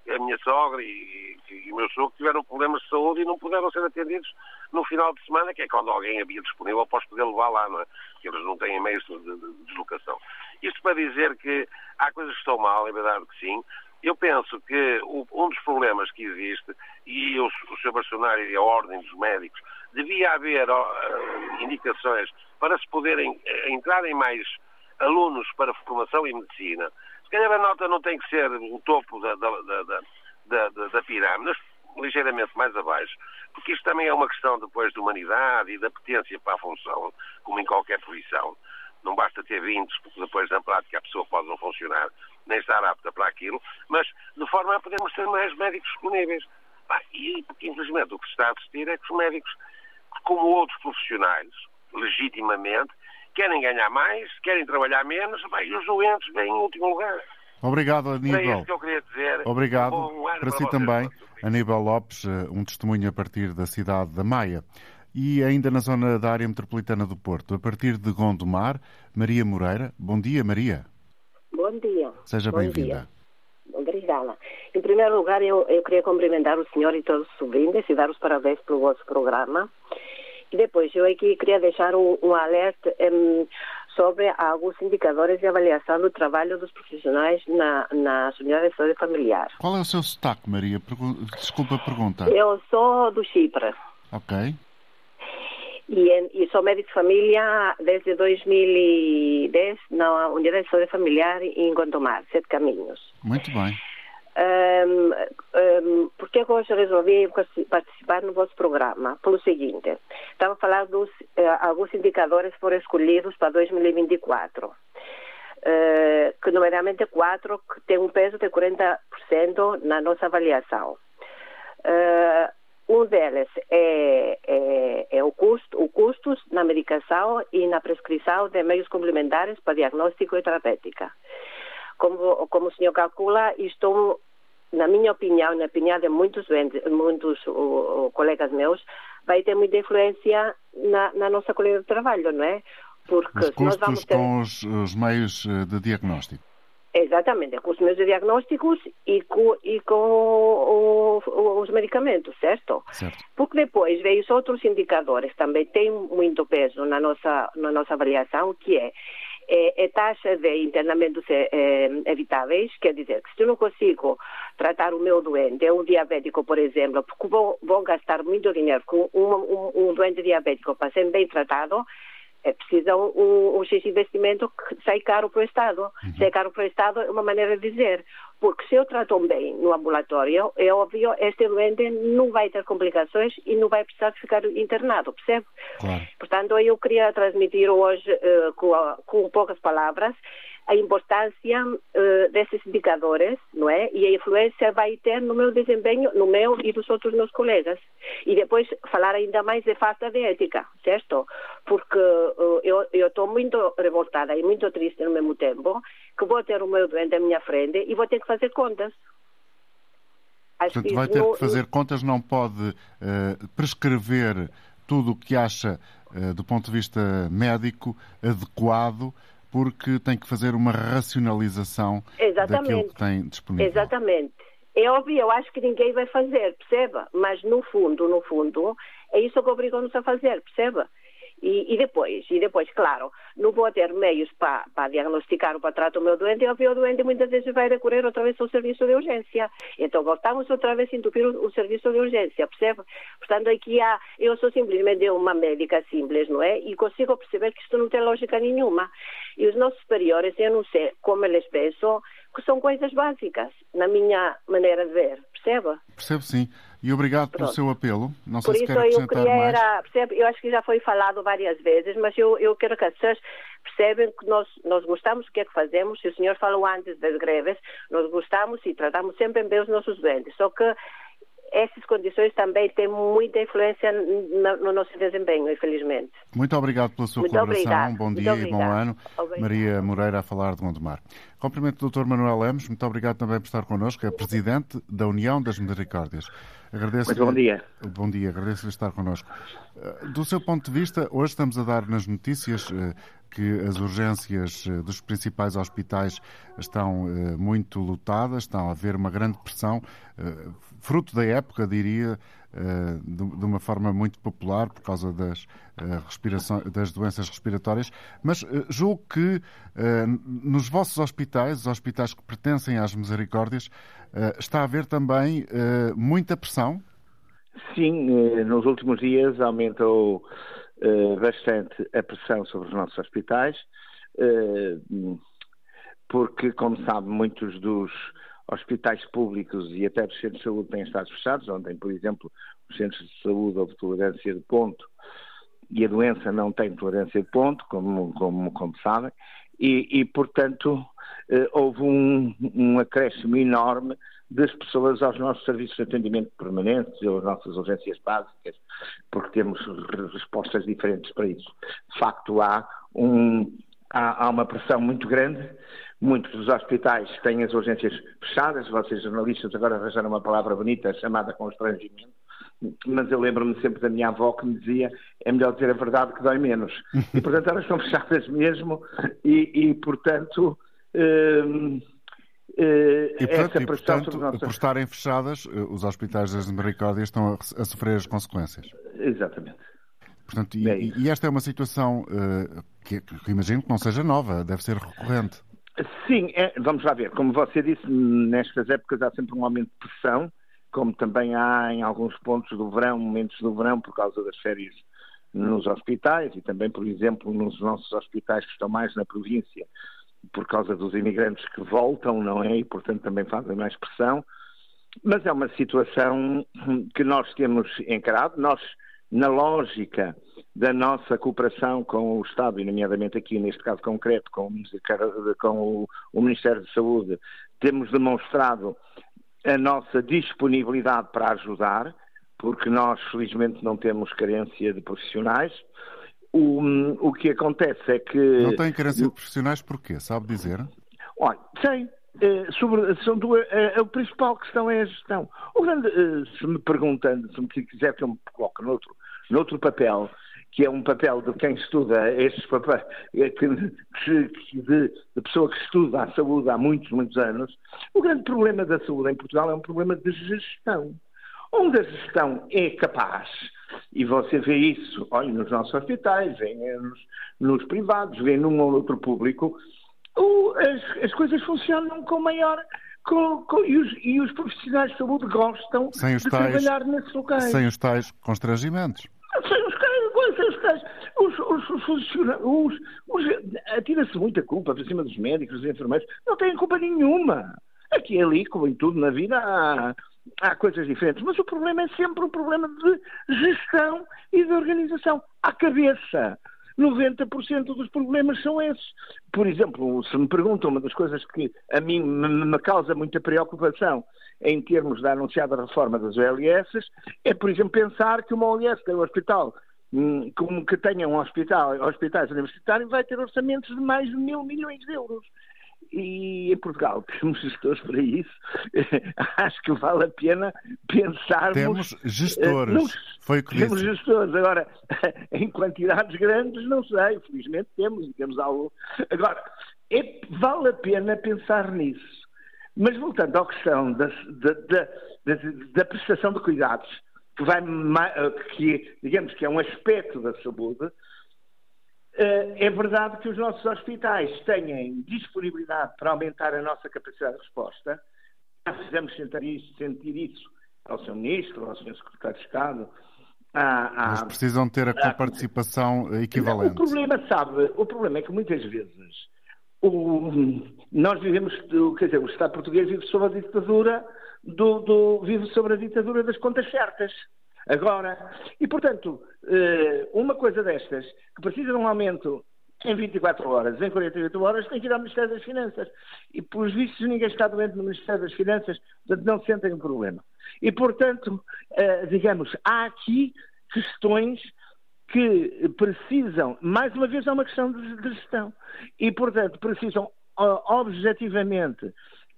a minha sogra e, e, o meu sogro tiveram problemas de saúde e não puderam ser atendidos no final de semana, que é quando alguém havia disponível para os poder levar lá, não é? Que eles não têm meios de, de deslocação. Isto para dizer que há coisas que estão mal, é verdade que sim. Eu penso que o, um dos problemas que existe, e o, o Sr. Bastonário e a Ordem dos Médicos, devia haver uh, indicações para se poderem uh, entrarem mais alunos para formação em medicina. Se calhar a nota não tem que ser o topo da, da, da, da, pirâmide, mas ligeiramente mais abaixo, porque isto também é uma questão depois de humanidade e da potência para a função, como em qualquer profissão. Não basta ter 20, porque depois na prática a pessoa pode não funcionar, nem estar apta para aquilo, mas de forma a podermos ter mais médicos disponíveis. E, infelizmente, o que se está a assistir é que os médicos, como outros profissionais, legitimamente, querem ganhar mais, querem trabalhar menos, bem, e os doentes vêm em último lugar. Obrigado, Aníbal. É isso que eu queria dizer. Obrigado. Um para, para si também, Aníbal Lopes, eh, um testemunho a partir da cidade da Maia. E ainda na zona da área metropolitana do Porto, a partir de Gondomar, Maria Moreira. Bom dia, Maria. Bom dia. Seja bem-vinda. Em primeiro lugar, eu, eu queria cumprimentar o senhor e todos os ouvintes e dar os parabéns pelo vosso programa. E depois, eu aqui queria deixar um, um alerta um, sobre alguns indicadores de avaliação do trabalho dos profissionais na, nas unidades de saúde familiar. Qual é o seu sotaque, Maria? Desculpa a pergunta. Eu sou do Chipre. Ok. E, e, sou médico de família desde 2010 na unidade de saúde familiar em Gondomar, Sete Caminhos. Muito bem. Um, um, por que hoje resolvi participar no vosso programa? Pelo seguinte, estava falar dos uh, alguns indicadores foram escolhidos para 2024, uh, eh, que nomeadamente quatro que têm um peso de 40% na nossa avaliação. Uh, um deles é, é, é, o custo, o custos na medicação e na prescrição de meios complementares para diagnóstico e terapêutica. Como, como o senhor calcula, isto, na minha opinião, na opinião de muitos, muitos uh, colegas meus, vai ter muita influência na, na nossa colheita de trabalho, não é? Porque os custos nós vamos ter... com os, os meios eh, de diagnóstico. Exatamente, com os meios de diagnósticos e com, e com o, o, os medicamentos, certo? certo? Porque depois veio outros indicadores também têm muito peso na nossa, na nossa avaliação, que é é, é taxa de internamentos é, é, evitáveis, quer dizer, que se eu não consigo tratar o meu doente, é um diabético, por exemplo, porque vou, vou gastar muito dinheiro com um, um, um doente diabético para ser bem tratado, é preciso um, um X investimento que sai caro para o Estado. Uhum. É caro para o Estado é uma maneira de dizer. Porque se eu trato bem no ambulatório, é óbvio, este doente não vai ter complicações e não vai precisar ficar internado, percebe? Claro. Portanto, eu queria transmitir hoje, uh, com, com poucas palavras, a importância uh, desses indicadores, não é? E a influência vai ter no meu desempenho, no meu e dos outros meus colegas. E depois falar ainda mais de falta de ética, certo? Porque uh, eu estou muito revoltada e muito triste no mesmo tempo que vou ter o meu doente à minha frente e vou ter que fazer contas. Acho Portanto, vai ter que fazer contas, não pode uh, prescrever tudo o que acha do ponto de vista médico adequado porque tem que fazer uma racionalização Exatamente. daquilo que tem disponível. Exatamente. É óbvio, eu acho que ninguém vai fazer, perceba? Mas no fundo, no fundo, é isso que obrigam-nos a fazer, perceba? E, e, depois, e depois, claro, não vou ter meios para, diagnosticar ou para tratar o meu doente, e o doente muitas vezes vai recorrer outra vez ao serviço de urgência. Então voltamos outra vez a entupir o, o serviço de urgência, percebe? Portanto, aqui há, eu sou simplesmente uma médica simples, não é? E consigo perceber que isto não tem lógica nenhuma. E os nossos superiores, eu não sei como eles pensam, que são coisas básicas, na minha maneira de ver, percebe? Percebo sim. E obrigado Pronto. pelo seu apelo. Não sei Por se isso quer eu queria mais. era, percebe, eu acho que já foi falado várias vezes, mas eu, eu quero que as pessoas percebam que nós, nós gostamos do que é que fazemos, e o senhor falou antes das greves, nós gostamos e tratamos sempre bem os nossos doentes, só que essas condições também têm muita influência no nosso desempenho, infelizmente. Muito obrigado pela sua Muito colaboração. Obrigado. Bom dia e bom ano. Obrigado. Maria Moreira a falar de Gondomar. Cumprimento o Dr. Manuel Lemos. Muito obrigado também por estar connosco. É Presidente da União das Misericórdias. Agradeço Muito bom dia. Bom dia. Agradeço-lhe estar connosco. Eh, do seu ponto de vista, hoje estamos a dar nas notícias eh, que as urgências eh, dos principais hospitais estão muito lotadas, estão a haver uma grande pressão, fruto da época, diria, de uma forma muito popular por causa das, das doenças respiratórias, mas julgo que nos vossos hospitais, os hospitais que pertencem às misericórdias, está a haver também muita pressão? Sim, nos últimos dias aumentou eh, bastante a pressão sobre os nossos hospitais, porque, como sabe, muitos dos hospitais públicos e até dos centros de saúde têm estado fechados. Ontem, por exemplo, os centros de saúde houve tolerância de ponto e a doença não tem tolerância de ponto, como, como, como sabem, e, e portanto, uh, houve um, um acréscimo enorme das pessoas aos nossos serviços de atendimento permanentes, às nossas urgências básicas, porque temos respostas diferentes para isso. De facto, há, um, há, há uma pressão muito grande. Muitos dos hospitais têm as urgências fechadas. Vocês, jornalistas, agora arranjaram uma palavra bonita chamada constrangimento mas eu lembro-me sempre da minha avó que me dizia é melhor dizer a verdade que dói menos. E, portanto, elas estão fechadas mesmo e, e portanto, hum, e, portanto, e, portanto nossas... por estarem fechadas, eh, os hospitais das misericórdias estão a, a, sofrer as consequências. Exatamente. Portanto, e, é e esta é uma situação uh, que, que, imagino que não seja nova, deve ser recorrente. Sim, é, vamos lá ver. Como você disse, nestas épocas há sempre um aumento de pressão, como também há em alguns pontos do verão, momentos do verão, por causa das férias nos hospitais e também, por exemplo, nos nossos hospitais que estão mais na província, por causa dos imigrantes que voltam, não é? E, portanto, também fazem mais pressão. Mas é uma situação que nós temos encarado. Nós, na lógica da nossa cooperação com o Estado, e nomeadamente aqui neste caso concreto com o, com o Ministério da Saúde, temos demonstrado a nossa disponibilidade para ajudar, porque nós felizmente não temos carência de profissionais o, o que acontece é que. Não tem carência de profissionais porquê? Sabe dizer? Olha, sei, Uh, sobre, são duas, a principal questão é a gestão. O grande, uh, se me perguntando, se me quiser que eu me coloque noutro, noutro papel, que é um papel de quem estuda estes papéis, de, de, pessoa que estuda a saúde há muitos, muitos anos, o grande problema da saúde em Portugal é um problema de gestão. Onde a gestão é capaz, e você vê isso, olha, nos nossos hospitais, vê nos, nos privados, vê num ou outro público, o, as, as, coisas funcionam com maior. Com, com, e, os, e, os, profissionais de saúde gostam de tais, trabalhar nesses locais. Sem os tais constrangimentos. Sem os sem os. Os, os, os. Atira-se muita culpa por cima dos médicos, dos enfermeiros. Não têm culpa nenhuma. Aqui e ali, como em tudo na vida, há, há coisas diferentes. Mas o problema é sempre um problema de gestão e de organização. À cabeça. 90% dos problemas são esses. Por exemplo, se me perguntam, uma das coisas que a mim me causa muita preocupação em termos da anunciada reforma das OLS é, por exemplo, pensar que uma OLS tem um hospital como que tenha um hospital, hospitais universitários, vai ter orçamentos de mais de mil milhões de euros e em Portugal temos gestores para isso. Acho que vale a pena pensarmos. Temos gestores. Nos, Foi o que Temos disse. gestores. Agora, em quantidades grandes, não sei. Felizmente temos temos algo. Agora, é, vale a pena pensar nisso. Mas voltando à questão da, da, da, da prestação de cuidados, que vai que digamos que é um aspecto da saúde, eh, é verdade que os nossos hospitais têm disponibilidade para aumentar a nossa capacidade de resposta. Já fizemos sentir isso, sentir isso ao Sr. Ministro, ao Sr. Secretário de Estado. À, à, Mas precisam ter a coparticipação equivalente. O problema, sabe, o problema é que muitas vezes o, nós vivemos, quer dizer, o Estado português vive sob a ditadura do, do, vive sobre a ditadura das contas certas. Agora, e portanto, eh, uma coisa destas, que precisa de um aumento em 24 horas, em 48 horas, tem que ir ao Ministério das Finanças. E, pelos vistos, ninguém está doente no Ministério das Finanças, portanto, não sentem um problema. E, portanto, eh, digamos, há aqui questões que precisam, mais uma vez, é uma questão de gestão. E, portanto, precisam objetivamente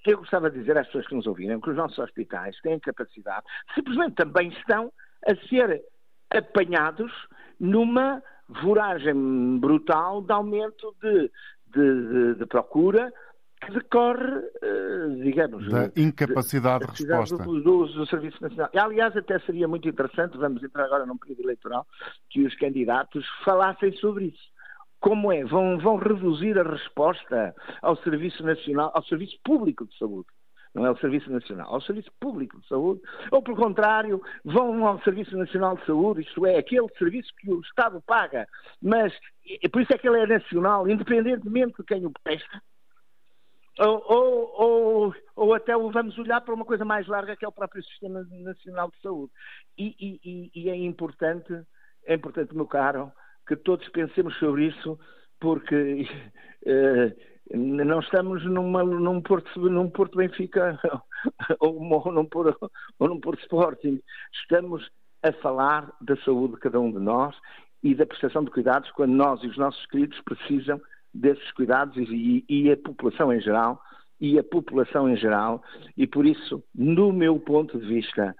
eu gostava de dizer às pessoas que nos ouviram que os nossos hospitais têm capacidade, simplesmente também estão a ser apanhados numa voragem brutal de aumento de, de, de, de procura que decorre, eh, digamos, da incapacidade de, resposta do, do, do, Serviço Nacional. E, aliás, até seria muito interessante, vamos entrar agora num período eleitoral, que os candidatos falassem sobre isso. Como é? Vão, vão reduzir a resposta ao Serviço Nacional, ao Serviço Público de Saúde não é o Serviço Nacional, ao Serviço Público de Saúde, ou, pelo contrário, vão ao Serviço Nacional de Saúde, isto é, aquele serviço que o Estado paga, mas por isso é que ele é nacional, independentemente de quem o presta, ou, ou, ou, ou, até vamos olhar para uma coisa mais larga que é o próprio Sistema Nacional de Saúde. E, e, e é importante, é importante, meu caro, que todos pensemos sobre isso, porque uh, não estamos numa, num, Porto, num Porto Benfica ou, num Porto, ou num Porto Sporting. Estamos a falar da saúde de cada um de nós e da prestação de cuidados quando nós e os nossos queridos precisam desses cuidados e, e, a população em geral e a população em geral e por isso, no meu ponto de vista,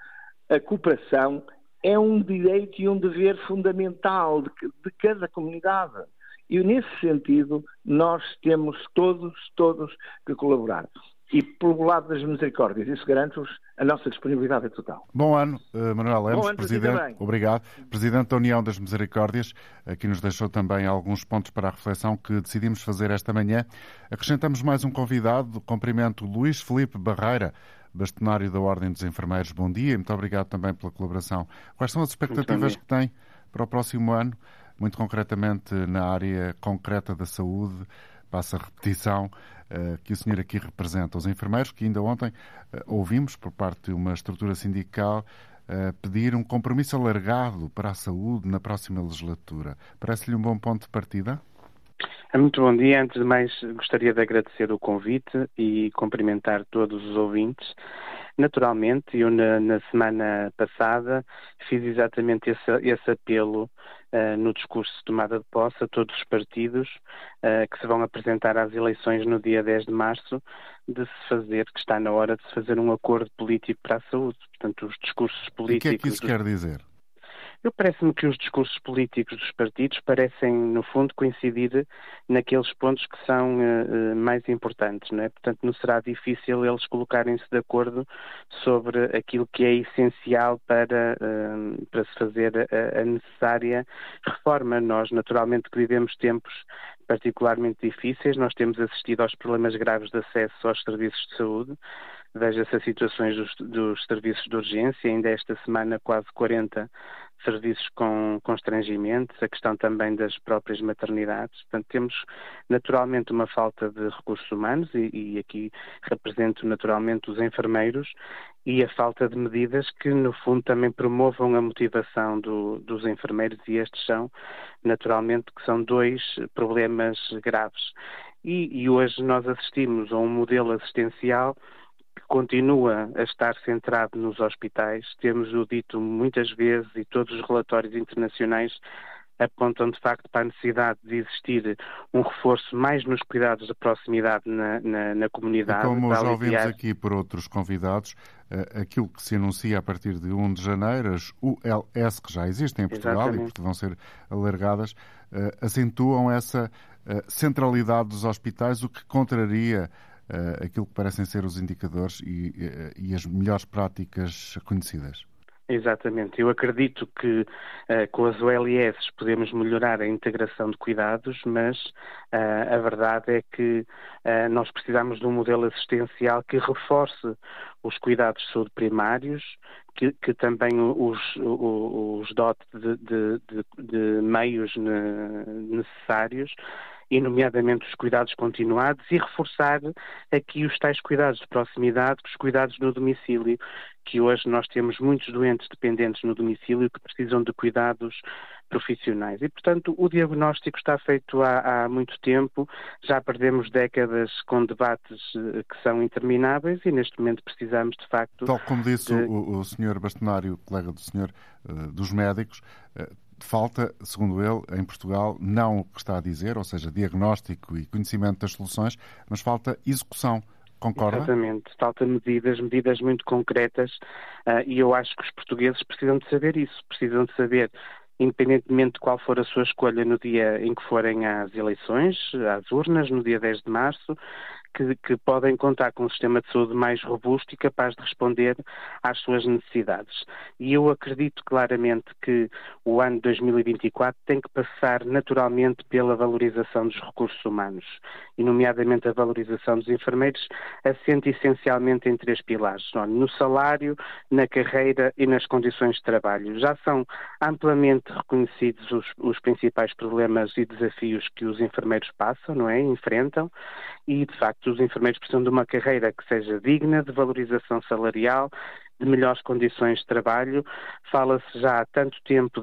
a cooperação é um direito e um dever fundamental de, de cada comunidade. E nesse sentido, nós temos todos, todos que colaborar. E pelo lado das misericórdias, isso garante-vos a nossa disponibilidade total. Bom ano, uh, Manuel Lemos, ano Presidente. Obrigado. Presidente da União das Misericórdias, aqui nos deixou também alguns pontos para a reflexão que decidimos fazer esta manhã. Acrescentamos mais um convidado, cumprimento Luís Felipe Barreira, bastonário da Ordem dos Enfermeiros. Bom dia e muito obrigado também pela colaboração. Quais são as expectativas que tem para o próximo ano? muito concretamente na área concreta da saúde, passa a repetição, que o senhor aqui representa. Os enfermeiros, que ainda ontem uh, ouvimos por parte de uma estrutura sindical uh, pedir um compromisso alargado para a saúde na próxima legislatura. Parece-lhe um bom ponto de partida? Muito bom dia. Antes de mais, gostaria de agradecer o convite e cumprimentar todos os ouvintes. Naturalmente, eu na, na semana passada fiz exatamente esse, esse apelo no discurso de tomada de posse a todos os partidos uh, que se vão apresentar às eleições no dia 10 de março, de se fazer, que está na hora de se fazer um acordo político para a saúde. Portanto, os discursos políticos. O que é que isso quer dizer? Eu parece-me que os discursos políticos dos partidos parecem, no fundo, coincidir naqueles pontos que são uh, mais importantes, não é? Portanto, não será difícil eles colocarem-se de acordo sobre aquilo que é essencial para, uh, para se fazer a, a necessária reforma. Nós, naturalmente, que vivemos tempos particularmente difíceis, nós temos assistido aos problemas graves de acesso aos serviços de saúde, Veja-se as situações dos, dos, serviços de urgência, ainda esta semana quase 40 serviços com constrangimentos, a questão também das próprias maternidades. Portanto, temos naturalmente uma falta de recursos humanos e, e aqui represento naturalmente os enfermeiros e a falta de medidas que, no fundo, também promovam a motivação do, dos enfermeiros e estes são, naturalmente, que são dois problemas graves. E, e hoje nós assistimos a um modelo assistencial continua a estar centrado nos hospitais. Temos o dito muitas vezes e todos os relatórios internacionais apontam de facto para a necessidade de existir um reforço mais nos cuidados de proximidade na, na, na comunidade. Como já ouvimos aqui por outros convidados, uh, aquilo que se anuncia a partir de 1 de janeiro, as ULS que já existem em Portugal Exatamente. e que vão ser alargadas, uh, acentuam essa uh, centralidade dos hospitais, o que contraria uh, aquilo que parecem ser os indicadores e, uh, e as melhores práticas conhecidas. Exatamente. Eu acredito que uh, com as OLS podemos melhorar a integração de cuidados, mas uh, a verdade é que uh, nós precisamos de um modelo assistencial que reforce os cuidados de saúde primários, que, que também os, os, dote de, de, de, de meios necessários e nomeadamente os cuidados continuados, e reforçar aqui os tais cuidados de proximidade, os cuidados no domicílio, que hoje nós temos muitos doentes dependentes no domicílio que precisam de cuidados profissionais. E, portanto, o diagnóstico está feito há, há, muito tempo, já perdemos décadas com debates eh, que são intermináveis e, neste momento, precisamos, de facto. Tal como disse de... o, o senhor bastonário, colega do senhor uh, dos médicos, uh, falta, segundo ele, em Portugal, não o que está a dizer, ou seja, diagnóstico e conhecimento das soluções, mas falta execução. Concorda? Exatamente, falta medidas, medidas muito concretas, uh, e eu acho que os portugueses precisam de saber isso, precisam de saber independentemente de qual for a sua escolha no dia em que forem às eleições, às urnas, no dia 10 de março, que, que, podem contar com um sistema de saúde mais robusto e capaz de responder às suas necessidades. E eu acredito claramente que o ano 2024 tem que passar naturalmente pela valorização dos recursos humanos, e nomeadamente a valorização dos enfermeiros, assente essencialmente em três pilares: no salário, na carreira e nas condições de trabalho. Já são amplamente reconhecidos os, os principais problemas e desafios que os enfermeiros passam, não é? Enfrentam, e de facto os enfermeiros precisam de uma carreira que seja digna, de valorização salarial, de melhores condições de trabalho. Fala-se já há tanto tempo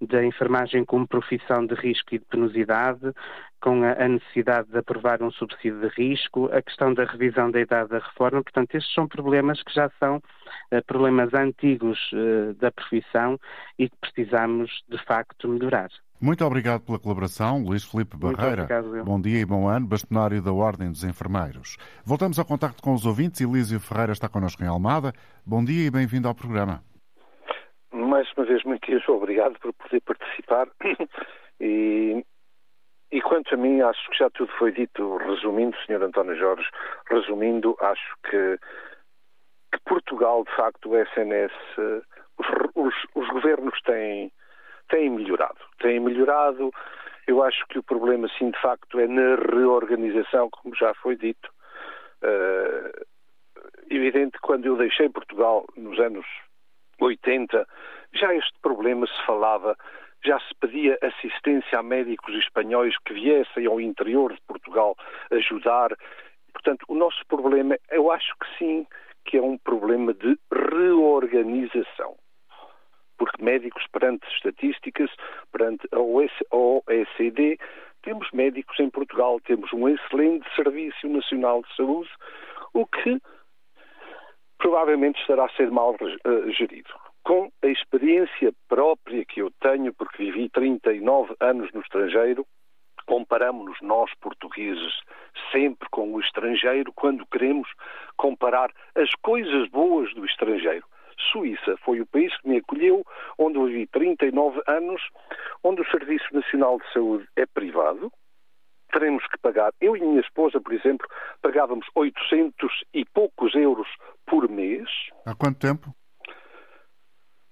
da enfermagem como profissão de risco e de penosidade, com a, a, necessidade de aprovar um subsídio de risco, a questão da revisão da idade da reforma. Portanto, estes são problemas que já são uh, problemas antigos uh, da profissão e que precisamos, de facto, melhorar. Muito obrigado pela colaboração, Luís Felipe Barreira. Obrigado, Bom dia e bom ano, bastonário da Ordem dos Enfermeiros. Voltamos ao contacto com os ouvintes. Elísio Ferreira está connosco em Almada. Bom dia e bem-vindo ao programa. Mais uma vez, muito obrigado por poder participar. E, e quanto a mim, acho que já tudo foi dito. Resumindo, Sr. António Jorge, resumindo, acho que, que Portugal, de facto, o SNS, os, os, os governos têm têm melhorado. Têm melhorado. Eu acho que o problema, sim, de facto, é na reorganização, como já foi dito. Uh, evidente, quando eu deixei Portugal nos anos 80, já este problema se falava, já se pedia assistência a médicos espanhóis que viessem ao interior de Portugal ajudar. Portanto, o nosso problema, eu acho que sim, que é um problema de reorganização porque médicos, perante estatísticas, perante a OECD, temos médicos em Portugal, temos um excelente Serviço Nacional de Saúde, o que provavelmente estará a ser mal uh, gerido. Com a experiência própria que eu tenho, porque vivi 39 anos no estrangeiro, comparamos-nos nós, portugueses, sempre com o estrangeiro quando queremos comparar as coisas boas do estrangeiro. Suíça foi o país que me acolheu, onde eu vivi 39 anos, onde o Serviço Nacional de Saúde é privado, teremos que pagar. Eu e minha esposa, por exemplo, pagávamos 800 e poucos euros por mês. Há quanto tempo?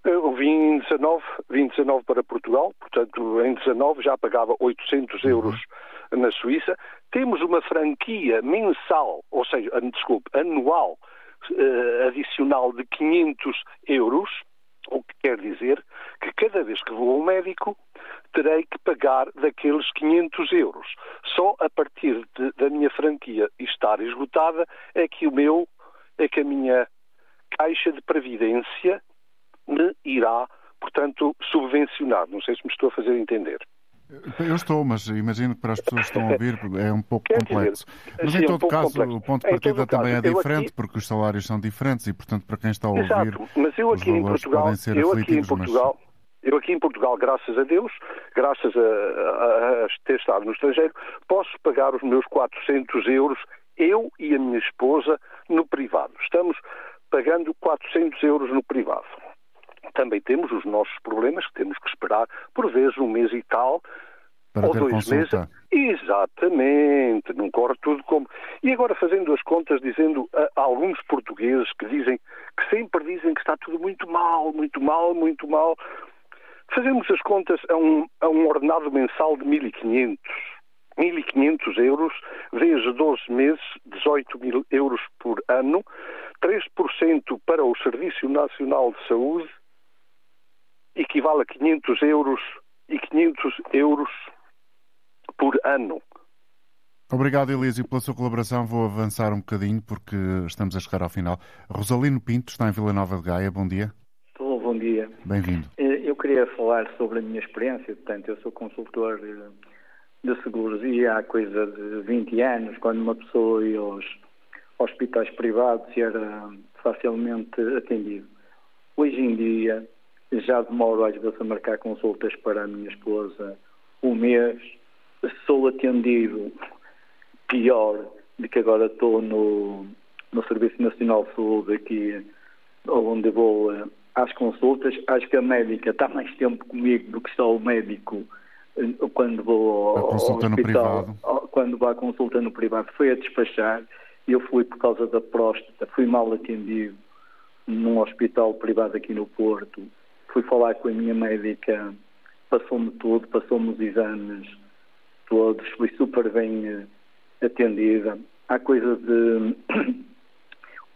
Eu vim em 19, vim 19 para Portugal, portanto, em 19 já pagava 800 uhum. euros uhum. na Suíça. Temos uma franquia mensal, ou seja, desculpe, anual, uh, adicional de 500 euros, o que quer dizer que cada vez que vou ao médico terei que pagar daqueles 500 euros. Só a partir de, da minha franquia estar esgotada é que o meu, é que a minha caixa de previdência me irá, portanto, subvencionar. Não sei se me estou a fazer entender. Eu estou, mas imagino que para as pessoas que estão a ouvir é um pouco complexo. Mas em todo um caso, caso, o ponto de partida também é diferente, aqui... porque os salários são diferentes e, portanto, para quem está a ouvir, Exato. mas eu aqui em Portugal, eu aqui em Portugal, mas... Eu aqui em Portugal, graças a Deus, graças a, a, a, ter estado no estrangeiro, posso pagar os meus 400 euros, eu e a minha esposa, no privado. Estamos pagando 400 euros no privado. Também temos os nossos problemas, que temos que esperar, por vezes, um mês e tal, Para ou dois consulta. meses. Exatamente, não corre tudo como. E agora, fazendo as contas, dizendo a, a alguns portugueses que dizem, que sempre dizem que está tudo muito mal, muito mal, muito mal. Fazemos as contas a um, a um ordenado mensal de 1.500. 1.500 euros, vezes 12 meses, 18 mil euros por ano, 3% para o Serviço Nacional de Saúde, equivale a 500 euros e 500 euros por ano. Obrigado, Elísio, pela sua colaboração. Vou avançar um bocadinho porque estamos a chegar ao final. Rosalino Pinto está em Vila Nova de Gaia. Bom dia. Estou, bom dia. Bem-vindo. Eh, eu queria falar sobre a minha experiência. Portanto, eu sou consultor de seguros e há coisa de 20 anos, quando uma pessoa ia aos hospitais privados era facilmente atendido. Hoje em dia, já demoro às vezes a marcar consultas para a minha esposa. Um mês, sou atendido pior de que agora estou no, no Serviço Nacional de Saúde aqui, onde vou uh, às consultas. Acho que a médica está mais tempo comigo do que só o médico uh, quando vou ao, consulta ao hospital, quando vou à consulta no privado. Foi a despachar, eu fui por causa da próstata, fui mal atendido num hospital privado aqui no Porto fui falar com a minha médica, passou-me tudo, passou-me os exames todos, fui super bem eh, atendida. Há coisa de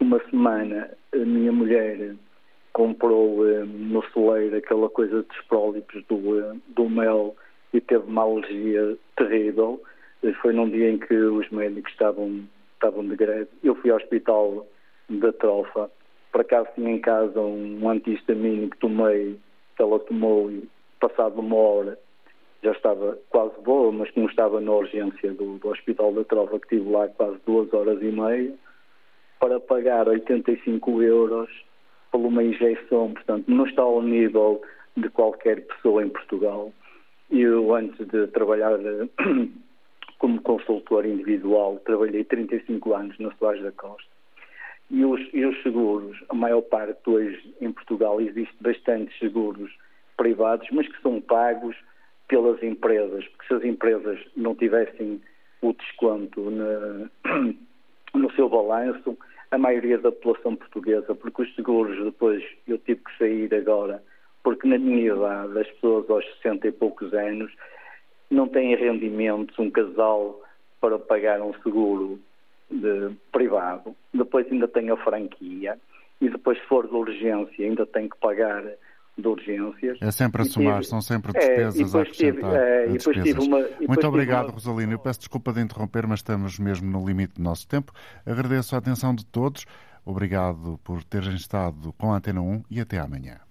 uma semana, a minha mulher comprou eh, no celeiro aquela coisa dos prólipos do, eh, do mel e teve uma alergia terrível. Foi num dia em que os médicos estavam, estavam de greve. Eu fui ao hospital da Trofa por acaso tinha em casa um antihistamínico que tomei, que ela tomou e passado uma hora já estava quase boa, mas como estava na urgência do, do Hospital da Trova, que estive lá quase duas horas e meia, para pagar 85 euros por uma injeção, portanto, não está ao nível de qualquer pessoa em Portugal. Eu, antes de trabalhar como consultor individual, trabalhei 35 anos na Soares da Costa e os, e os seguros, a maior parte hoje em Portugal existe bastantes seguros privados, mas que são pagos pelas empresas, porque se as empresas não tivessem o desconto na, no seu balanço, a maioria da população portuguesa, porque os seguros depois eu tive que sair agora, porque na minha idade, as pessoas aos 60 e poucos anos não têm rendimentos, um casal para pagar um seguro de privado, depois ainda tem a franquia e depois se for de urgência ainda tem que pagar de urgências. É sempre a somar, tive, são sempre despesas é, a acrescentar. É, despesas. Uma, Muito obrigado, uma... Rosalino. Eu peço desculpa de interromper, mas estamos mesmo no limite do nosso tempo. Agradeço a atenção de todos. Obrigado por terem estado com a Antena 1 e até amanhã.